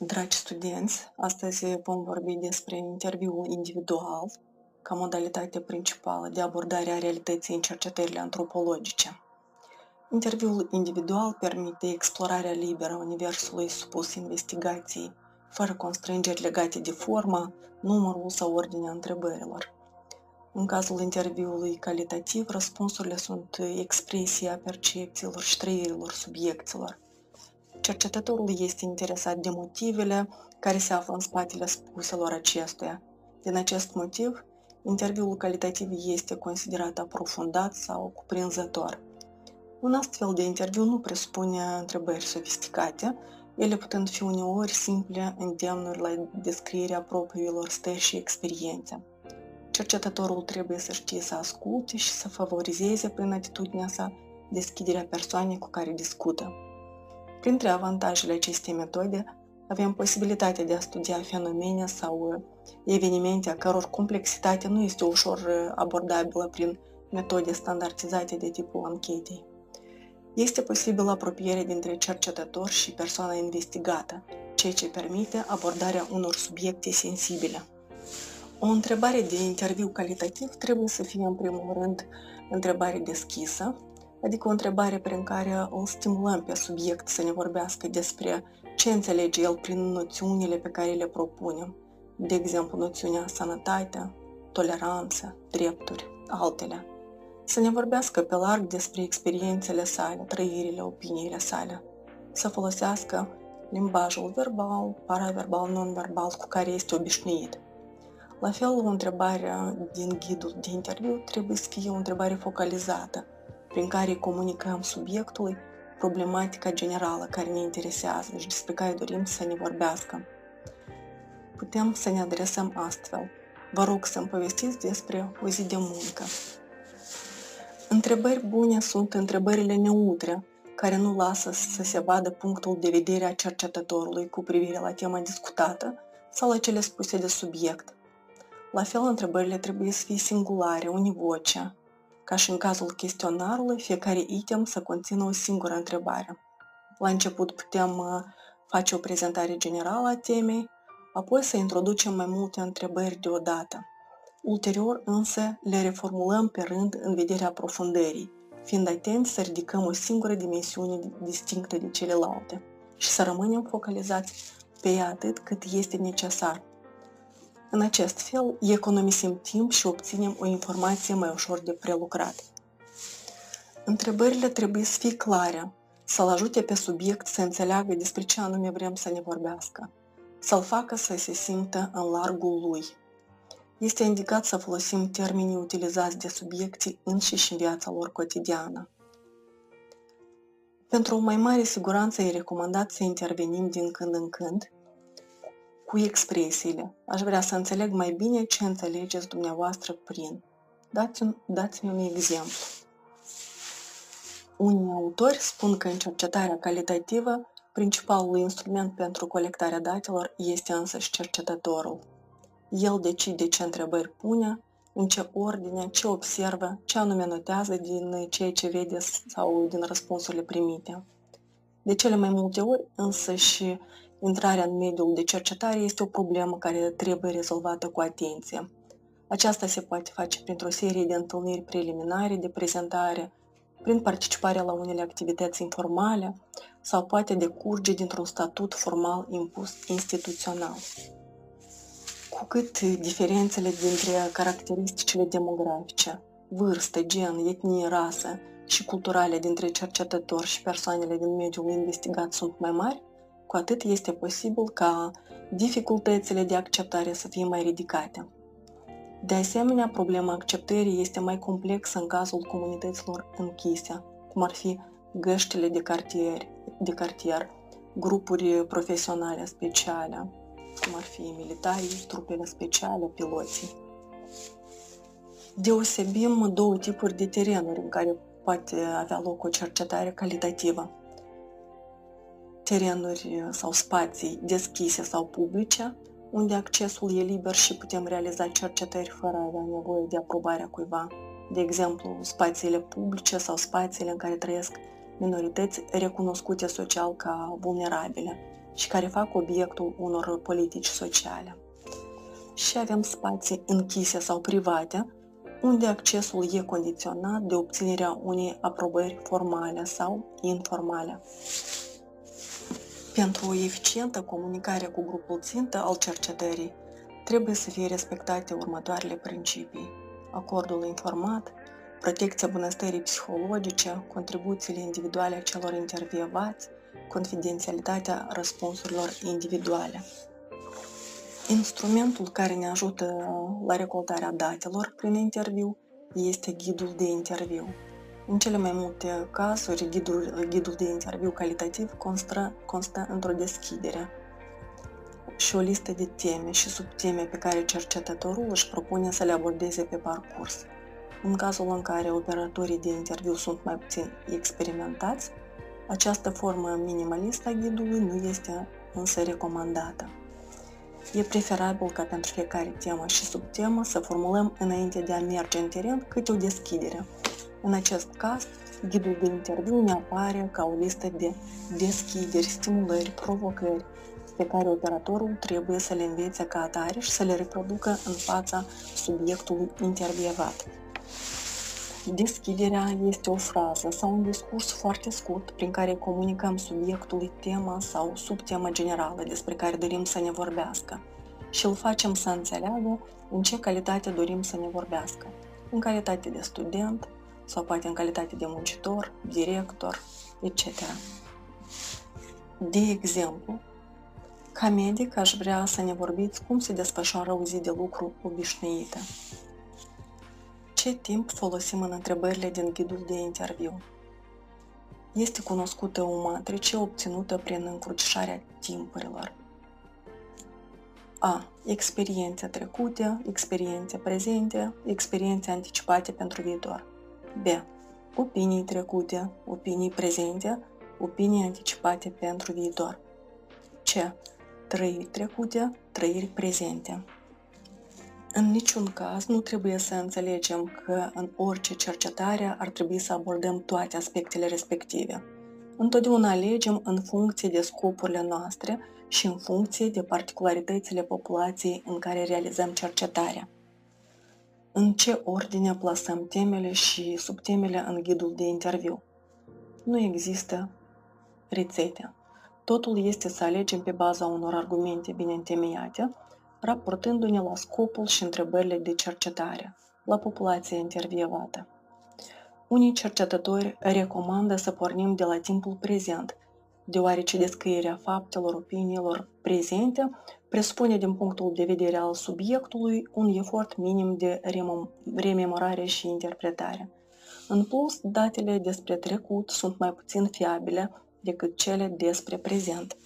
Dragi studenți, astăzi vom vorbi despre interviul individual ca modalitate principală de abordare a realității în cercetările antropologice. Interviul individual permite explorarea liberă a universului supus investigației, fără constrângeri legate de forma, numărul sau ordinea întrebărilor. În cazul interviului calitativ, răspunsurile sunt expresia percepțiilor și trăirilor subiecților – Cercetătorul este interesat de motivele care se află în spatele spuselor acestuia. Din acest motiv, interviul calitativ este considerat aprofundat sau cuprinzător. Un astfel de interviu nu presupune întrebări sofisticate, ele putând fi uneori simple îndemnuri la descrierea propriilor stări și experiențe. Cercetătorul trebuie să știe să asculte și să favorizeze prin atitudinea sa deschiderea persoanei cu care discută. Printre avantajele acestei metode avem posibilitatea de a studia fenomene sau uh, evenimente a căror complexitate nu este ușor uh, abordabilă prin metode standardizate de tipul anchetei. Este posibil apropiere dintre cercetător și persoana investigată, ceea ce permite abordarea unor subiecte sensibile. O întrebare de interviu calitativ trebuie să fie în primul rând întrebare deschisă, adică o întrebare prin care îl stimulăm pe subiect să ne vorbească despre ce înțelege el prin noțiunile pe care le propunem, de exemplu noțiunea sănătate, toleranță, drepturi, altele. Să ne vorbească pe larg despre experiențele sale, trăirile, opiniile sale. Să folosească limbajul verbal, paraverbal, non-verbal cu care este obișnuit. La fel, o întrebare din ghidul de interviu trebuie să fie o întrebare focalizată, prin care comunicăm subiectului problematica generală care ne interesează și despre care dorim să ne vorbească. Putem să ne adresăm astfel. Vă rog să-mi povestiți despre o zi de muncă. Întrebări bune sunt întrebările neutre, care nu lasă să se vadă punctul de vedere a cercetătorului cu privire la tema discutată sau la cele spuse de subiect. La fel, întrebările trebuie să fie singulare, univoce, ca și în cazul chestionarului, fiecare item să conțină o singură întrebare. La început putem uh, face o prezentare generală a temei, apoi să introducem mai multe întrebări deodată. Ulterior însă le reformulăm pe rând în vederea aprofundării, fiind atenți să ridicăm o singură dimensiune distinctă de celelalte și să rămânem focalizați pe ea atât cât este necesar, în acest fel, economisim timp și obținem o informație mai ușor de prelucrat. Întrebările trebuie să fie clare, să-l ajute pe subiect să înțeleagă despre ce anume vrem să ne vorbească, să-l facă să se simtă în largul lui. Este indicat să folosim termenii utilizați de subiecții înșiși în viața lor cotidiană. Pentru o mai mare siguranță e recomandat să intervenim din când în când, cu expresiile. Aș vrea să înțeleg mai bine ce înțelegeți dumneavoastră prin. Dați-mi, dați-mi un exemplu. Unii autori spun că în cercetarea calitativă, principalul instrument pentru colectarea datelor este însăși cercetătorul. El decide ce întrebări pune, în ce ordine, ce observă, ce anume notează din ceea ce vede sau din răspunsurile primite. De cele mai multe ori, însă și Intrarea în mediul de cercetare este o problemă care trebuie rezolvată cu atenție. Aceasta se poate face printr-o serie de întâlniri preliminare de prezentare, prin participarea la unele activități informale sau poate decurge dintr-un statut formal impus instituțional. Cu cât diferențele dintre caracteristicile demografice, vârstă, gen, etnie, rasă și culturale dintre cercetători și persoanele din mediul investigat sunt mai mari, cu atât este posibil ca dificultățile de acceptare să fie mai ridicate. De asemenea, problema acceptării este mai complexă în cazul comunităților închise, cum ar fi găștile de cartier, de cartier grupuri profesionale speciale, cum ar fi militarii, trupele speciale, piloții. Deosebim două tipuri de terenuri în care poate avea loc o cercetare calitativă terenuri sau spații deschise sau publice, unde accesul e liber și putem realiza cercetări fără a avea nevoie de aprobarea cuiva. De exemplu, spațiile publice sau spațiile în care trăiesc minorități recunoscute social ca vulnerabile și care fac obiectul unor politici sociale. Și avem spații închise sau private, unde accesul e condiționat de obținerea unei aprobări formale sau informale. Pentru o eficientă comunicare cu grupul țintă al cercetării, trebuie să fie respectate următoarele principii. Acordul informat, protecția bunăstării psihologice, contribuțiile individuale a celor intervievați, confidențialitatea răspunsurilor individuale. Instrumentul care ne ajută la recoltarea datelor prin interviu este ghidul de interviu. În cele mai multe cazuri, ghidul, ghidul de interviu calitativ constă, constă într-o deschidere și o listă de teme și subteme pe care cercetătorul își propune să le abordeze pe parcurs. În cazul în care operatorii de interviu sunt mai puțin experimentați, această formă minimalistă a ghidului nu este însă recomandată. E preferabil ca pentru fiecare temă și subtemă să formulăm înainte de a merge în teren câte o deschidere. În acest caz, ghidul de interviu ne apare ca o listă de deschideri, stimulări, provocări, pe care operatorul trebuie să le învețe ca atare și să le reproducă în fața subiectului intervievat. Deschiderea este o frază sau un discurs foarte scurt prin care comunicăm subiectului tema sau subtemă generală despre care dorim să ne vorbească și îl facem să înțeleagă în ce calitate dorim să ne vorbească. În calitate de student sau poate în calitate de muncitor, director, etc. De exemplu, ca medic aș vrea să ne vorbiți cum se desfășoară o zi de lucru obișnuită. Ce timp folosim în întrebările din ghidul de interviu? Este cunoscută o matrice obținută prin încrucișarea timpurilor. A. Experiențe trecute, experiențe prezente, experiențe anticipate pentru viitor. B. Opinii trecute, opinii prezente, opinii anticipate pentru viitor. C. Trăiri trecute, trăiri prezente. În niciun caz nu trebuie să înțelegem că în orice cercetare ar trebui să abordăm toate aspectele respective. Întotdeauna alegem în funcție de scopurile noastre și în funcție de particularitățile populației în care realizăm cercetarea. În ce ordine plasăm temele și subtemele în ghidul de interviu? Nu există rețete. Totul este să alegem pe baza unor argumente bine întemeiate, raportându-ne la scopul și întrebările de cercetare, la populația intervievată. Unii cercetători recomandă să pornim de la timpul prezent, deoarece descrierea faptelor, opiniilor prezente presupune din punctul de vedere al subiectului un efort minim de rememorare și interpretare. În plus, datele despre trecut sunt mai puțin fiabile decât cele despre prezent.